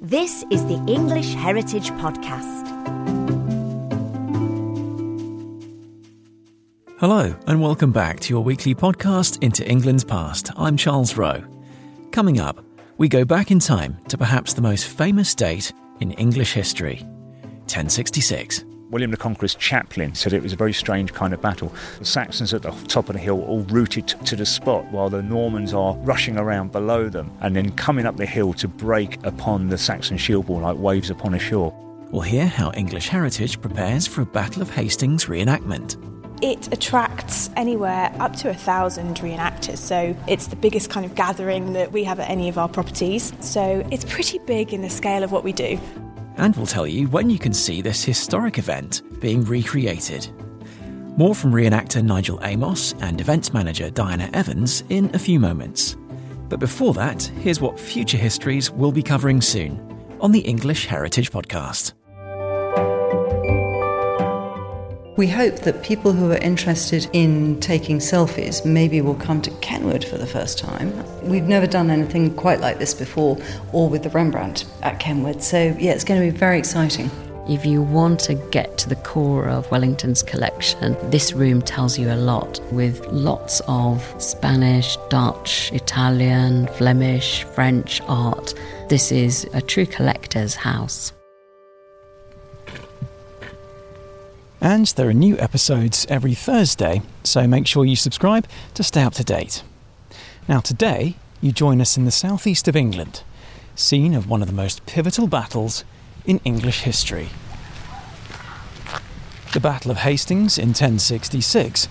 This is the English Heritage Podcast. Hello, and welcome back to your weekly podcast into England's past. I'm Charles Rowe. Coming up, we go back in time to perhaps the most famous date in English history 1066. William the Conqueror's chaplain said it was a very strange kind of battle. The Saxons at the top of the hill all rooted to the spot while the Normans are rushing around below them and then coming up the hill to break upon the Saxon shield wall like waves upon a shore. We'll hear how English Heritage prepares for a Battle of Hastings reenactment. It attracts anywhere up to a thousand reenactors, so it's the biggest kind of gathering that we have at any of our properties. So it's pretty big in the scale of what we do. And we'll tell you when you can see this historic event being recreated. More from reenactor Nigel Amos and events manager Diane Evans in a few moments. But before that, here's what future histories will be covering soon on the English Heritage Podcast. We hope that people who are interested in taking selfies maybe will come to Kenwood for the first time. We've never done anything quite like this before, or with the Rembrandt at Kenwood, so yeah, it's going to be very exciting. If you want to get to the core of Wellington's collection, this room tells you a lot with lots of Spanish, Dutch, Italian, Flemish, French art. This is a true collector's house. And there are new episodes every Thursday, so make sure you subscribe to stay up to date. Now, today, you join us in the southeast of England, scene of one of the most pivotal battles in English history. The Battle of Hastings in 1066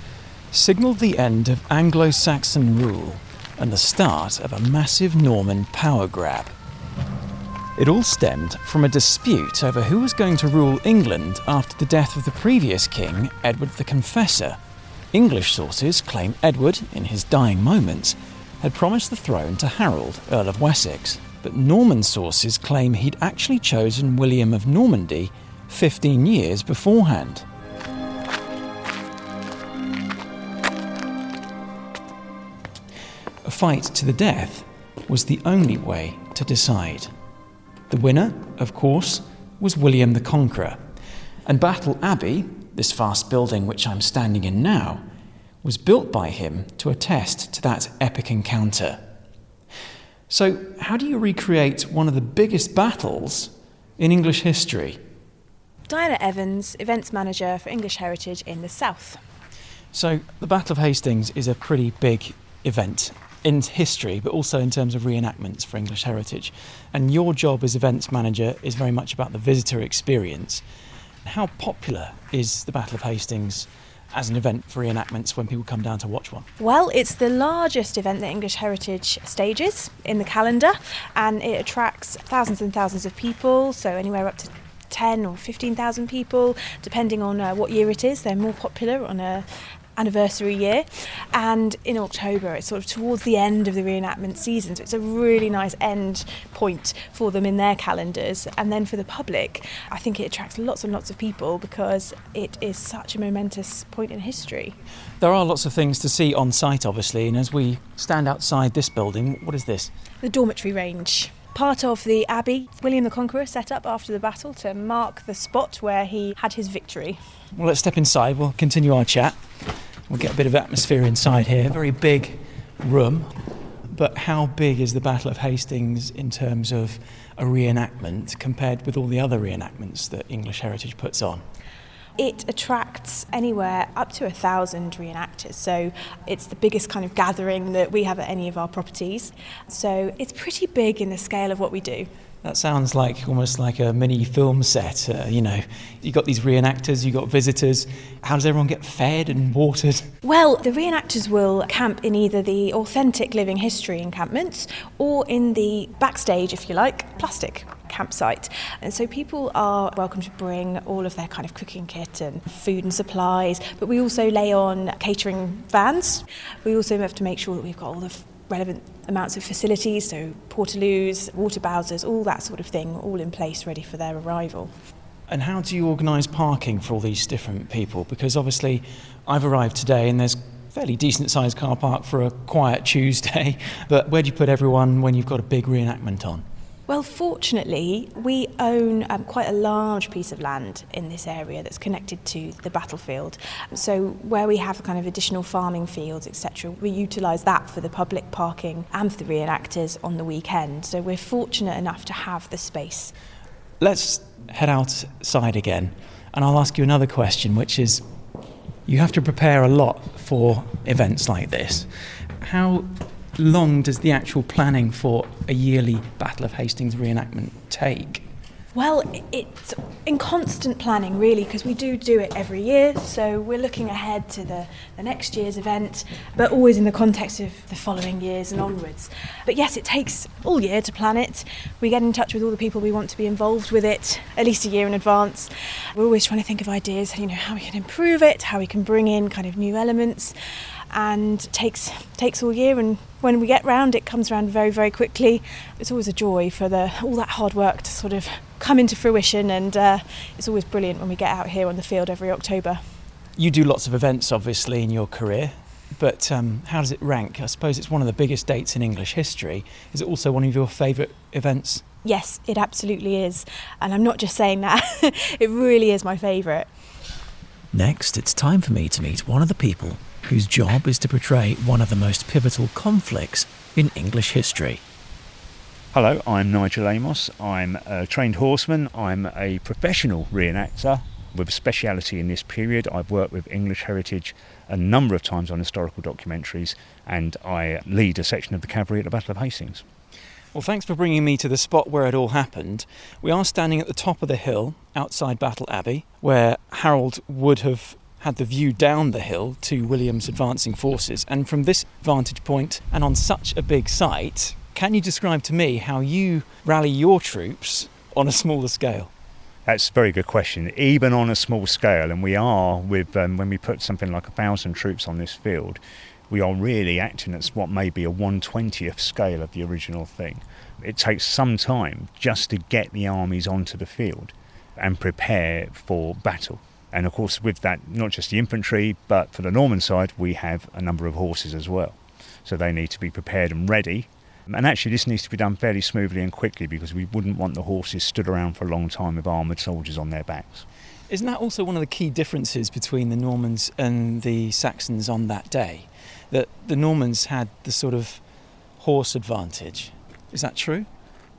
signalled the end of Anglo Saxon rule and the start of a massive Norman power grab. It all stemmed from a dispute over who was going to rule England after the death of the previous king, Edward the Confessor. English sources claim Edward, in his dying moments, had promised the throne to Harold, Earl of Wessex, but Norman sources claim he'd actually chosen William of Normandy 15 years beforehand. A fight to the death was the only way to decide. The winner, of course, was William the Conqueror. And Battle Abbey, this vast building which I'm standing in now, was built by him to attest to that epic encounter. So, how do you recreate one of the biggest battles in English history? Diane Evans, events manager for English Heritage in the South. So, the Battle of Hastings is a pretty big event in history, but also in terms of reenactments for English heritage. And your job as events manager is very much about the visitor experience. How popular is the Battle of Hastings as an event for reenactments when people come down to watch one? Well, it's the largest event that English Heritage stages in the calendar, and it attracts thousands and thousands of people, so anywhere up to 10 or 15,000 people, depending on uh, what year it is. They're more popular on a anniversary year. And in October, it's sort of towards the end of the reenactment season. So it's a really nice end point for them in their calendars. And then for the public, I think it attracts lots and lots of people because it is such a momentous point in history. There are lots of things to see on site, obviously. And as we stand outside this building, what is this? The dormitory range part of the abbey William the Conqueror set up after the battle to mark the spot where he had his victory. Well, let's step inside. We'll continue our chat. We'll get a bit of atmosphere inside here. Very big room. But how big is the Battle of Hastings in terms of a reenactment compared with all the other reenactments that English Heritage puts on? It attracts anywhere up to a thousand reenactors, so it's the biggest kind of gathering that we have at any of our properties. So it's pretty big in the scale of what we do. That sounds like almost like a mini film set. Uh, you know, you've got these reenactors, you've got visitors. How does everyone get fed and watered? Well, the reenactors will camp in either the authentic living history encampments or in the backstage, if you like, plastic campsite. And so people are welcome to bring all of their kind of cooking kit and food and supplies, but we also lay on catering vans. We also have to make sure that we've got all the relevant amounts of facilities, so portaloos, water bowsers, all that sort of thing, all in place ready for their arrival. And how do you organise parking for all these different people? Because obviously, I've arrived today and there's fairly decent sized car park for a quiet Tuesday. But where do you put everyone when you've got a big reenactment on? Well, fortunately, we own um, quite a large piece of land in this area that's connected to the battlefield. So, where we have kind of additional farming fields, etc., we utilise that for the public parking and for the reenactors on the weekend. So, we're fortunate enough to have the space. Let's head outside again, and I'll ask you another question, which is you have to prepare a lot for events like this. How long does the actual planning for a yearly Battle of Hastings reenactment take? Well, it's in constant planning, really, because we do do it every year. So we're looking ahead to the, the next year's event, but always in the context of the following years and onwards. But yes, it takes all year to plan it. We get in touch with all the people we want to be involved with it at least a year in advance. We're always trying to think of ideas, you know, how we can improve it, how we can bring in kind of new elements and takes takes all year. And when we get round it comes around very very quickly. It's always a joy for the all that hard work to sort of come into fruition. And uh, it's always brilliant when we get out here on the field every October. You do lots of events obviously in your career but um, how does it rank? I suppose it's one of the biggest dates in English history. Is it also one of your favourite events? Yes it absolutely is. And I'm not just saying that. It really is my favourite. Next it's time for me to meet one of the people whose job is to portray one of the most pivotal conflicts in English history. Hello, I'm Nigel Amos. I'm a trained horseman. I'm a professional reenactor with a speciality in this period. I've worked with English heritage a number of times on historical documentaries, and I lead a section of the cavalry at the Battle of Hastings. Well, thanks for bringing me to the spot where it all happened. We are standing at the top of the hill outside Battle Abbey, where Harold would have had the view down the hill to William's advancing forces. And from this vantage point and on such a big site, can you describe to me how you rally your troops on a smaller scale? That's a very good question. Even on a small scale, and we are with um, when we put something like a thousand troops on this field, we are really acting at what may be a 120th scale of the original thing. It takes some time just to get the armies onto the field and prepare for battle. And of course, with that, not just the infantry, but for the Norman side, we have a number of horses as well. So they need to be prepared and ready. And actually, this needs to be done fairly smoothly and quickly because we wouldn't want the horses stood around for a long time with armoured soldiers on their backs. Isn't that also one of the key differences between the Normans and the Saxons on that day? That the Normans had the sort of horse advantage. Is that true?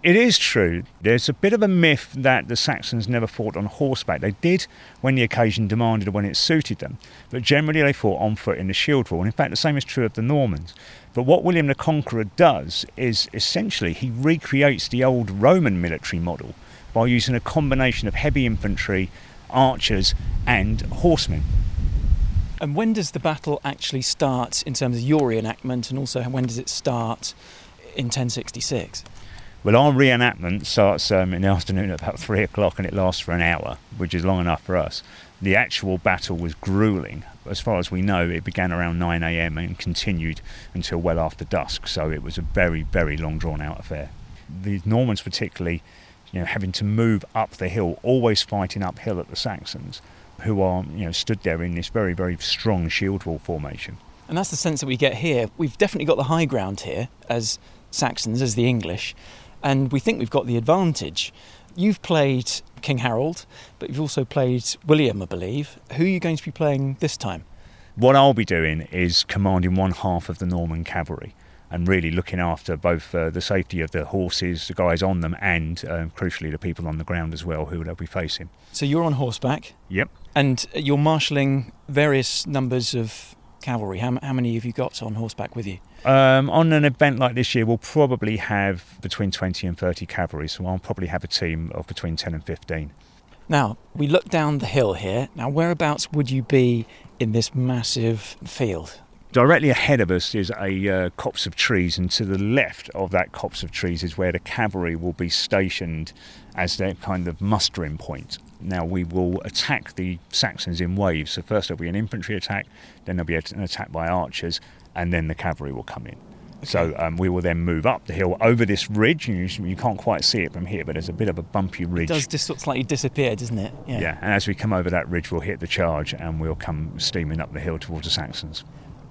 It is true. There's a bit of a myth that the Saxons never fought on horseback. They did when the occasion demanded or when it suited them, but generally they fought on foot in the shield wall. And in fact, the same is true of the Normans. But what William the Conqueror does is essentially he recreates the old Roman military model by using a combination of heavy infantry, archers, and horsemen. And when does the battle actually start in terms of your reenactment, and also when does it start in 1066? Well, our reenactment starts um, in the afternoon at about three o'clock and it lasts for an hour, which is long enough for us. The actual battle was grueling. As far as we know, it began around 9 a.m. and continued until well after dusk, so it was a very, very long drawn out affair. The Normans, particularly, you know, having to move up the hill, always fighting uphill at the Saxons, who are, you know, stood there in this very, very strong shield wall formation. And that's the sense that we get here. We've definitely got the high ground here as Saxons, as the English, and we think we've got the advantage. You've played King Harold, but you've also played William, I believe. Who are you going to be playing this time? What I'll be doing is commanding one half of the Norman cavalry and really looking after both uh, the safety of the horses, the guys on them, and uh, crucially the people on the ground as well who they'll be facing. So you're on horseback? Yep. And you're marshalling various numbers of cavalry. How, how many have you got on horseback with you? Um, on an event like this year, we'll probably have between 20 and 30 cavalry, so I'll probably have a team of between 10 and 15. Now, we look down the hill here. Now, whereabouts would you be in this massive field? Directly ahead of us is a uh, copse of trees, and to the left of that copse of trees is where the cavalry will be stationed as their kind of mustering point. Now we will attack the Saxons in waves. So first there'll be an infantry attack, then there'll be an attack by archers, and then the cavalry will come in. Okay. So um, we will then move up the hill over this ridge. You, you, can't quite see it from here, but there's a bit of a bumpy ridge. It does just sort of slightly disappear, doesn't it? Yeah. yeah. And as we come over that ridge, we'll hit the charge and we'll come steaming up the hill towards the Saxons.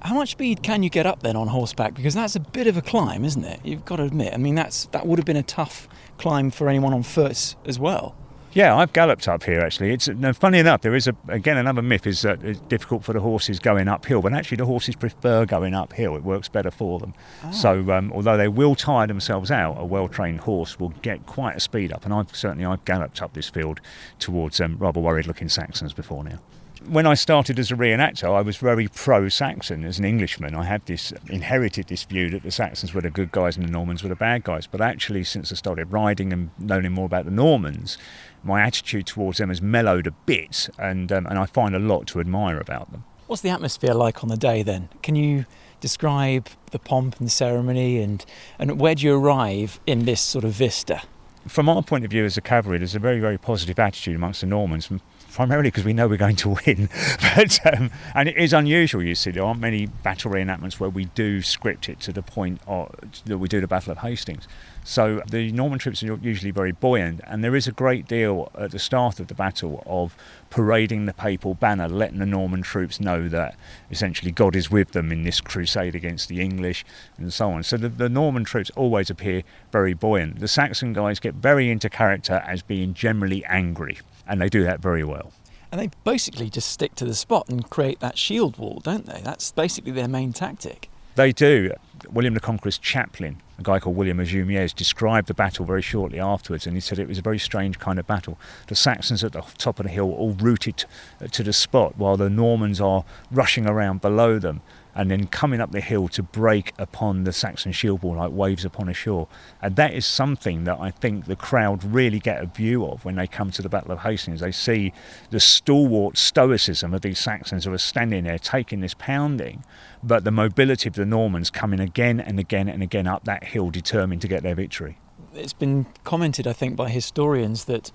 How much speed can you get up then on horseback? Because that's a bit of a climb, isn't it? You've got to admit. I mean, that's that would have been a tough climb for anyone on foot as well. Yeah, I've galloped up here actually. It's no, funny enough. There is a, again another myth is that it's difficult for the horses going uphill, but actually the horses prefer going uphill. It works better for them. Oh. So um, although they will tire themselves out, a well-trained horse will get quite a speed up. And I've certainly I've galloped up this field towards um, rather worried-looking Saxons before now when I started as a reenactor, I was very pro Saxon as an Englishman. I had this inherited this view that the Saxons were the good guys and the Normans were the bad guys. But actually, since I started riding and learning more about the Normans, my attitude towards them has mellowed a bit, and um, and I find a lot to admire about them. What's the atmosphere like on the day then? Can you describe the pomp and the ceremony, and and where do you arrive in this sort of vista? From our point of view as a cavalry, there's a very very positive attitude amongst the Normans primarily because we know we're going to win. but um, and it is unusual. You see, there aren't many battle reenactments where we do script it to the point of, that we do the Battle of Hastings. So the Norman troops are usually very buoyant, and there is a great deal at the start of the battle of parading the papal banner, letting the Norman troops know that essentially God is with them in this crusade against the English, and so on. So the, the Norman troops always appear very buoyant. The Saxon guys get very into character as being generally angry and they do that very well. And they basically just stick to the spot and create that shield wall, don't they? That's basically their main tactic. They do. William the Conqueror's chaplain, a guy called William of described the battle very shortly afterwards, and he said it was a very strange kind of battle. The Saxons at the top of the hill all rooted uh, to the spot, while the Normans are rushing around below them and then coming up the hill to break upon the Saxon shield wall like waves upon a shore. And that is something that I think the crowd really get a view of when they come to the Battle of Hastings. They see the stalwart stoicism of these Saxons who are standing there taking this pounding, but the mobility of the Normans coming again and again and again up that hill determined to get their victory. It's been commented, I think, by historians that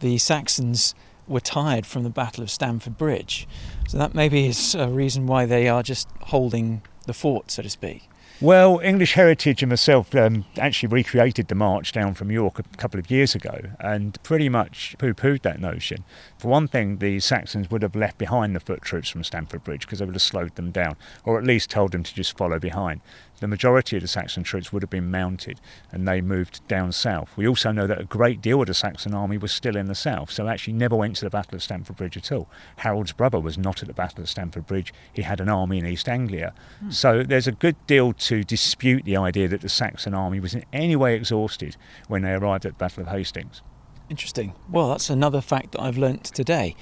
the Saxons were tired from the Battle of Stamford Bridge. So that maybe is a reason why they are just holding the fort, so to speak. Well, English Heritage and myself um, actually recreated the march down from York a couple of years ago and pretty much poo pooed that notion. For one thing, the Saxons would have left behind the foot troops from Stamford Bridge because they would have slowed them down, or at least told them to just follow behind the majority of the Saxon troops would have been mounted and they moved down south. We also know that a great deal of the Saxon army was still in the south, so actually never went to the Battle of Stamford Bridge at all. Harold's brother was not at the Battle of Stamford Bridge, he had an army in East Anglia. Hmm. So there's a good deal to dispute the idea that the Saxon army was in any way exhausted when they arrived at the Battle of Hastings. Interesting. Well, that's another fact that I've learnt today.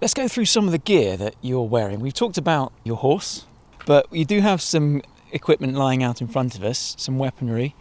Let's go through some of the gear that you're wearing. We've talked about your horse, but you do have some equipment lying out in front of us, some weaponry.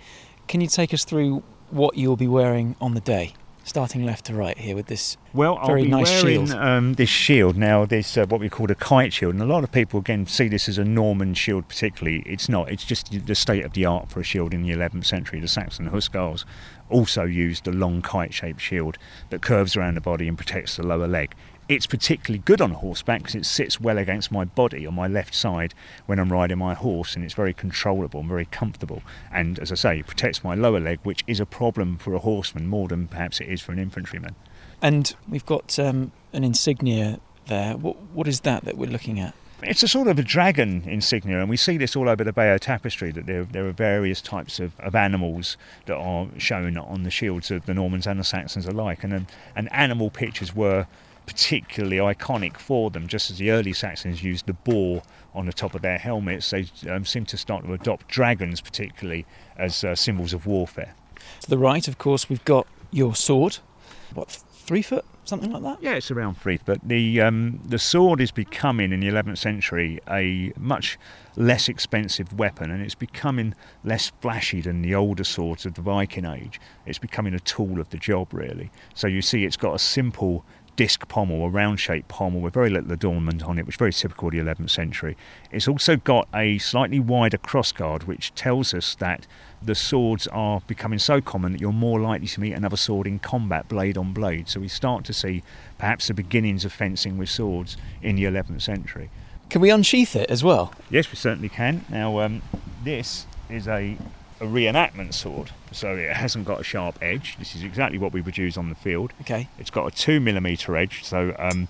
Can you take us through what you'll be wearing on the day? Starting left to right here with this well, very I'll be nice wearing, shield. Um, this shield now, this uh, what we call a kite shield, and a lot of people again see this as a Norman shield. Particularly, it's not. It's just the state of the art for a shield in the 11th century. The Saxon Huscarls also used a long kite-shaped shield that curves around the body and protects the lower leg. It's particularly good on horseback because it sits well against my body on my left side when I'm riding my horse, and it's very controllable and very comfortable. And as I say, it protects my lower leg, which is a problem for a horseman more than perhaps it is for an infantryman. And we've got um, an insignia there. What, what is that that we're looking at? It's a sort of a dragon insignia, and we see this all over the Bayeux tapestry that there, there are various types of, of animals that are shown on the shields of the Normans and the Saxons alike. And, and animal pictures were particularly iconic for them, just as the early Saxons used the boar on the top of their helmets, they um, seem to start to adopt dragons, particularly, as uh, symbols of warfare. To the right, of course, we've got your sword. What, three foot? Something like that? Yeah, it's around three foot. The, um, the sword is becoming, in the 11th century, a much less expensive weapon and it's becoming less flashy than the older swords of the Viking Age. It's becoming a tool of the job, really. So you see, it's got a simple disc pommel, a round shaped pommel with very little adornment on it, which is very typical of the 11th century. It's also got a slightly wider crossguard, which tells us that the swords are becoming so common that you're more likely to meet another sword in combat, blade on blade. So we start to see perhaps the beginnings of fencing with swords in the 11th century. Can we unsheath it as well? Yes, we certainly can. Now, um, this is a a reenactment sword, so it hasn't got a sharp edge. This is exactly what we would use on the field. Okay. It's got a two millimeter edge, so um,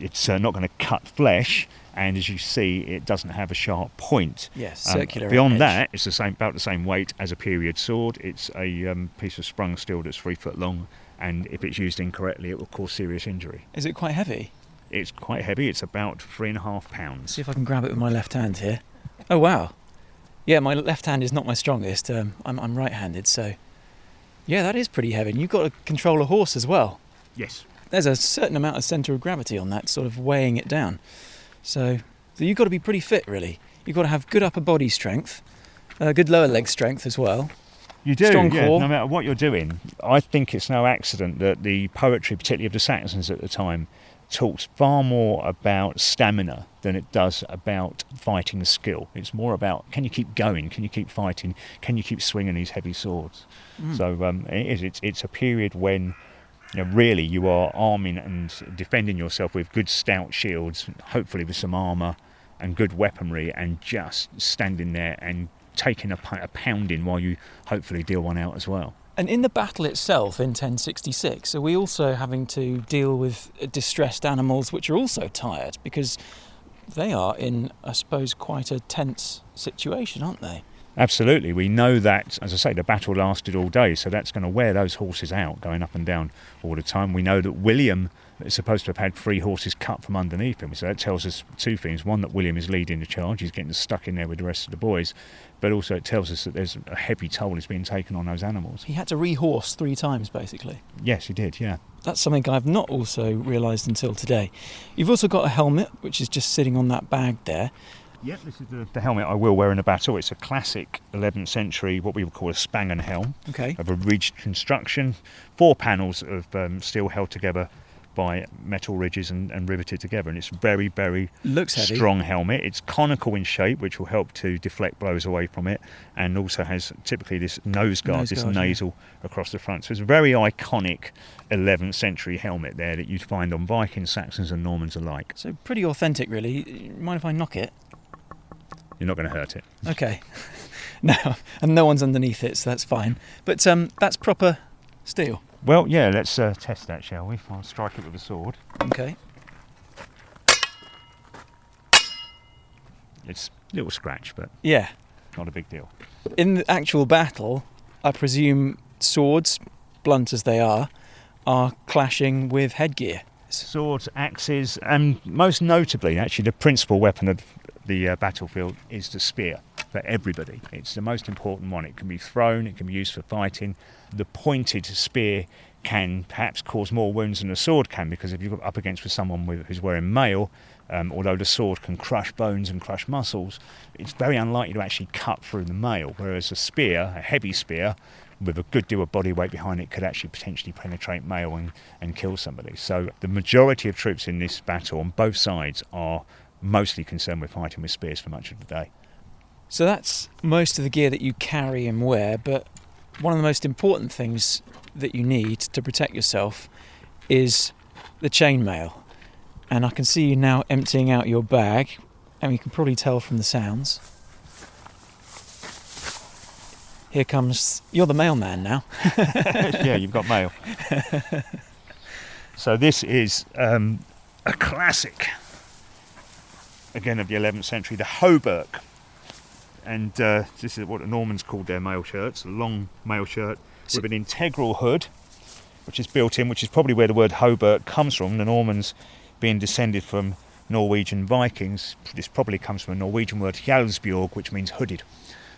it's uh, not going to cut flesh, and as you see, it doesn't have a sharp point. Yes, Um, circular. beyond edge. that, it's the same, about the same weight as a period sword. It's a um, piece of sprung steel that's three foot long, and if it's used incorrectly, it will cause serious injury. is it quite heavy? It's quite heavy. It's about three and a half pounds. See if I can grab it with my left hand here. Oh wow. Yeah, my left hand is not my strongest. Um, I'm, I'm right-handed, so yeah, that is pretty heavy. And you've got to control a horse as well. Yes. There's a certain amount of centre of gravity on that, sort of weighing it down. So, so you've got to be pretty fit, really. You've got to have good upper body strength, uh, good lower leg strength as well. You do, Strong yeah. core. No matter what you're doing, I think it's no accident that the poetry, particularly of the Saxons at the time, talks far more about stamina than it does about fighting skill. It's more about can you keep going, can you keep fighting, can you keep swinging these heavy swords. So um, it is. It's, it's a period when you know, really you are arming and defending yourself with good stout shields, hopefully with some armour and good weaponry, and just standing there and taking a, a pounding while you hopefully deal one out as well. And in the battle itself in 1066, are we also having to deal with distressed animals which are also tired because they are in, I suppose, quite a tense situation, aren't they? Absolutely. We know that, as I say, the battle lasted all day, so that's going to wear those horses out, going up and down all the time. We know that William is supposed to have had three horses cut from underneath him, so that tells us two things. One, that William is leading the charge, he's getting stuck in there with the rest of the boys, but also it tells us that there's a heavy toll is being taken on those animals. He had to rehorse three times, basically. Yes, he did, yeah. That's something I've not also realised until today. You've also got a helmet, which is just sitting on that bag there. Yep, this is the, the helmet I will wear in a battle. It's a classic 11th century, what we would call a Spangenhelm. Okay. of a ridged construction, four panels of um, steel held together by metal ridges and, and riveted together, and it's very, very Looks heavy. strong helmet. It's conical in shape, which will help to deflect blows away from it, and also has typically this nose guard, Nose this guard, yeah. nasal across the front. So it's a very iconic 11th century helmet there that you'd find on Vikings, Saxons, and Normans alike. So pretty authentic, really. Mind if I knock it? You're not going to hurt it. Okay. no, and no one's underneath it, so that's fine. But um, that's proper steel. Well, yeah, let's uh, test that, shall we? I'll strike it with a sword. Okay. It's a little scratch, but Yeah. not a big deal. In the actual battle, I presume swords, blunt as they are, are clashing with headgear. swords, axes, and most notably, actually, the principal weapon of the uh, battlefield is the spear for everybody. It's the most important one. It can be thrown, it can be used for fighting. The pointed spear can perhaps cause more wounds than a sword can because if you're up against with someone with, who's wearing mail, um, although the sword can crush bones and crush muscles, it's very unlikely to actually cut through the mail. Whereas a spear, a heavy spear, with a good deal of body weight behind it, could actually potentially penetrate mail and, and kill somebody. So the majority of troops in this battle on both sides are mostly concerned with fighting with spears for much of the day. So that's most of the gear that you carry and wear, but one of the most important things that you need to protect yourself is the chainmail. And I can see you now emptying out your bag, and you can probably tell from the sounds. Here comes. You're the mailman now. yeah, you've got mail. so this is um, a classic, again of the 11th century, the hauberk. And uh, this is what the Normans called their mail shirts, a long mail shirt with an integral hood, which is built in, which is probably where the word hauberk comes from. The Normans being descended from Norwegian Vikings, this probably comes from a Norwegian word Hjalsbjorg, which means hooded.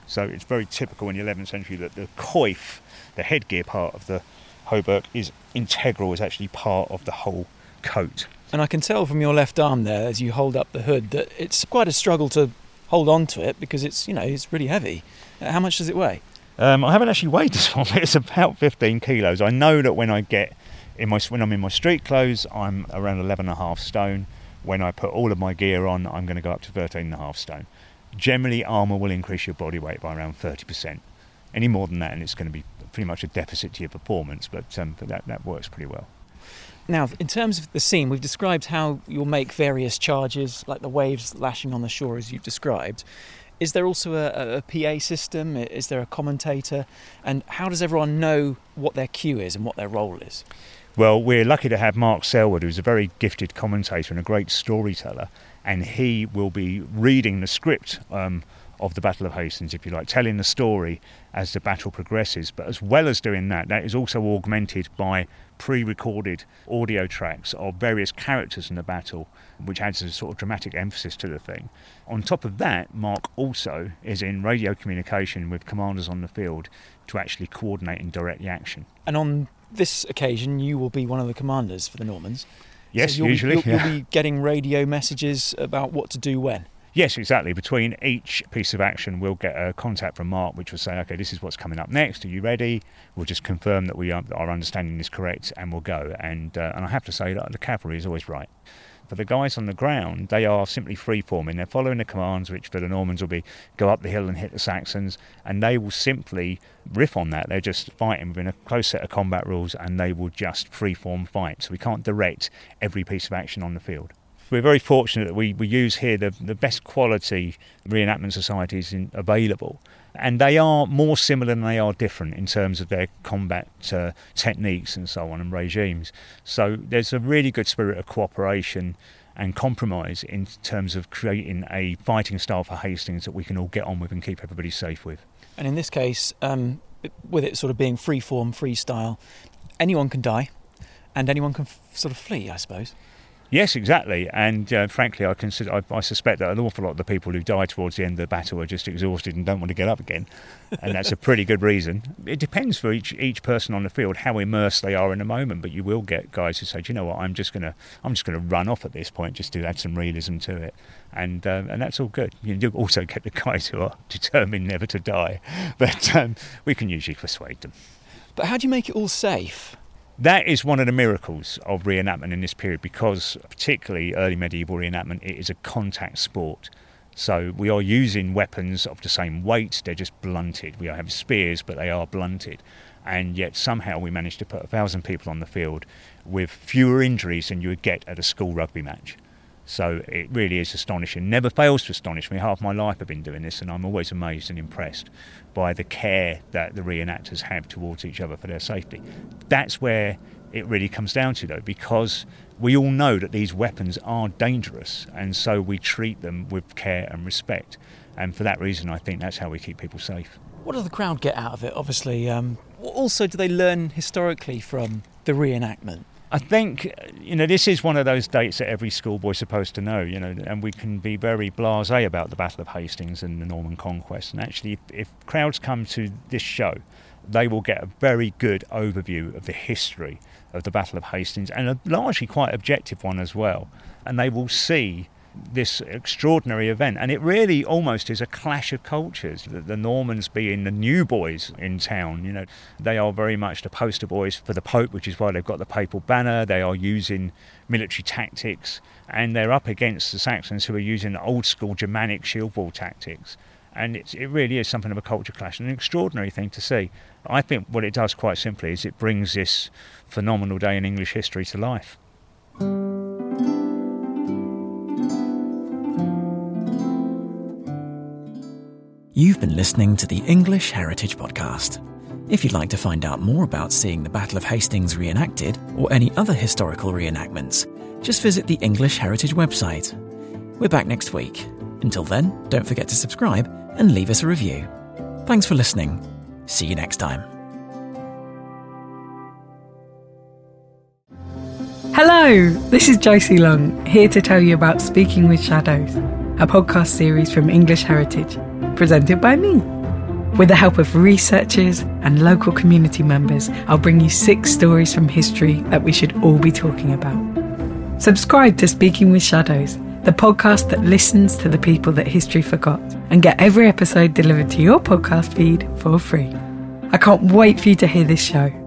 So it's very typical in the 11th century that the coif, the headgear part of the hauberk, is integral, is actually part of the whole coat. And I can tell from your left arm there, as you hold up the hood, that it's quite a struggle to hold on to it because it's, you know, it's really heavy. Uh, How much does it weigh? Um, I haven't actually weighed this one, but it's about 15 kilos. I know that when I get in my when I'm in my street clothes, I'm around 11 and a half stone. When I put all of my gear on, I'm going to go up to 13 and a half stone. Generally, armour will increase your body weight by around 30%. Any more than that, and it's going to be pretty much a deficit to your performance. But, um, but that, that works pretty well. Now, in terms of the scene, we've described how you'll make various charges, like the waves lashing on the shore, as you've described. Is there also a, a PA system? Is there a commentator? And how does everyone know what their cue is and what their role is? Well, we're lucky to have Mark Selwood, who's a very gifted commentator and a great storyteller, and he will be reading the script um, of the Battle of Hastings, if you like, telling the story as the battle progresses. But as well as doing that, that is also augmented by pre recorded audio tracks of various characters in the battle, which adds a sort of dramatic emphasis to the thing. On top of that, Mark also is in radio communication with commanders on the field to actually coordinate and direct the action. And on this occasion, you will be one of the commanders for the Normans. Yes, so you'll, usually. You'll, yeah. you'll be getting radio messages about what to do when. Yes, exactly. Between each piece of action, we'll get a contact from Mark, which will say, "Okay, this is what's coming up next. Are you ready?" We'll just confirm that we are, our understanding is correct, and we'll go. And uh, and I have to say that the cavalry is always right. For the guys on the ground, they are simply free forming. They're following the commands, which for the Normans will be go up the hill and hit the Saxons, and they will simply riff on that. They're just fighting within a close set of combat rules, and they will just free form fight. So we can't direct every piece of action on the field we're very fortunate that we, we use here the, the best quality reenactment societies in, available. And they are more similar than they are different in terms of their combat uh, techniques and so on and regimes. So there's a really good spirit of cooperation and compromise in terms of creating a fighting style for Hastings that we can all get on with and keep everybody safe with. And in this case, um, with it sort of being free form, freestyle, anyone can die and anyone can f- sort of flee, I suppose. Yes, exactly. And uh, frankly, I consider, I, I, suspect that an awful lot of the people who die towards the end of the battle are just exhausted and don't want to get up again, and that's a pretty good reason. It depends for each each person on the field how immersed they are in the moment, but you will get guys who say, "Do you know what? I'm just gonna I'm just gonna run off at this point just to add some realism to it," and uh, and that's all good. You do also get the guys who are determined never to die, but um, we can usually persuade them. But how do you make it all safe? That is one of the miracles of reenactment in this period because, particularly early medieval reenactment, it is a contact sport. So we are using weapons of the same weight, they're just blunted. We have spears, but they are blunted. And yet somehow we managed to put a thousand people on the field with fewer injuries than you would get at a school rugby match. So it really is astonishing. Never fails to astonish me. Half my life I've been doing this, and I'm always amazed and impressed by the care that the reenactors have towards each other for their safety. That's where it really comes down to, though, because we all know that these weapons are dangerous, and so we treat them with care and respect. And for that reason, I think that's how we keep people safe. What does the crowd get out of it? Obviously, um, also, do they learn historically from the reenactment? I think you know this is one of those dates that every schoolboy's supposed to know. You know, and we can be very blasé about the Battle of Hastings and the Norman Conquest. And actually, if, if crowds come to this show, they will get a very good overview of the history of the Battle of Hastings and a largely quite objective one as well. And they will see this extraordinary event. And it really almost is a clash of cultures. The, the, Normans being the new boys in town, you know, they are very much the poster boys for the Pope, which is why they've got the papal banner. They are using military tactics, and they're up against the Saxons who are using old school Germanic shield wall tactics. And it really is something of a culture clash, an extraordinary thing to see. I think what it does quite simply is it brings this phenomenal day in English history to life. You've been listening to the English Heritage Podcast. If you'd like to find out more about seeing the Battle of Hastings reenacted or any other historical reenactments, just visit the English Heritage website. We're back next week. Until then, don't forget to subscribe and leave us a review. Thanks for listening. See you next time. Hello, this is Josie Long, here to tell you about Speaking with Shadows, a podcast series from English Heritage presented by me. With the help of researchers and local community members, I'll bring you six stories from history that we should all be talking about. Subscribe to Speaking with Shadows, the podcast that listens to the people that history forgot, and get every episode delivered to your podcast feed for free. I can't wait for you to hear this show.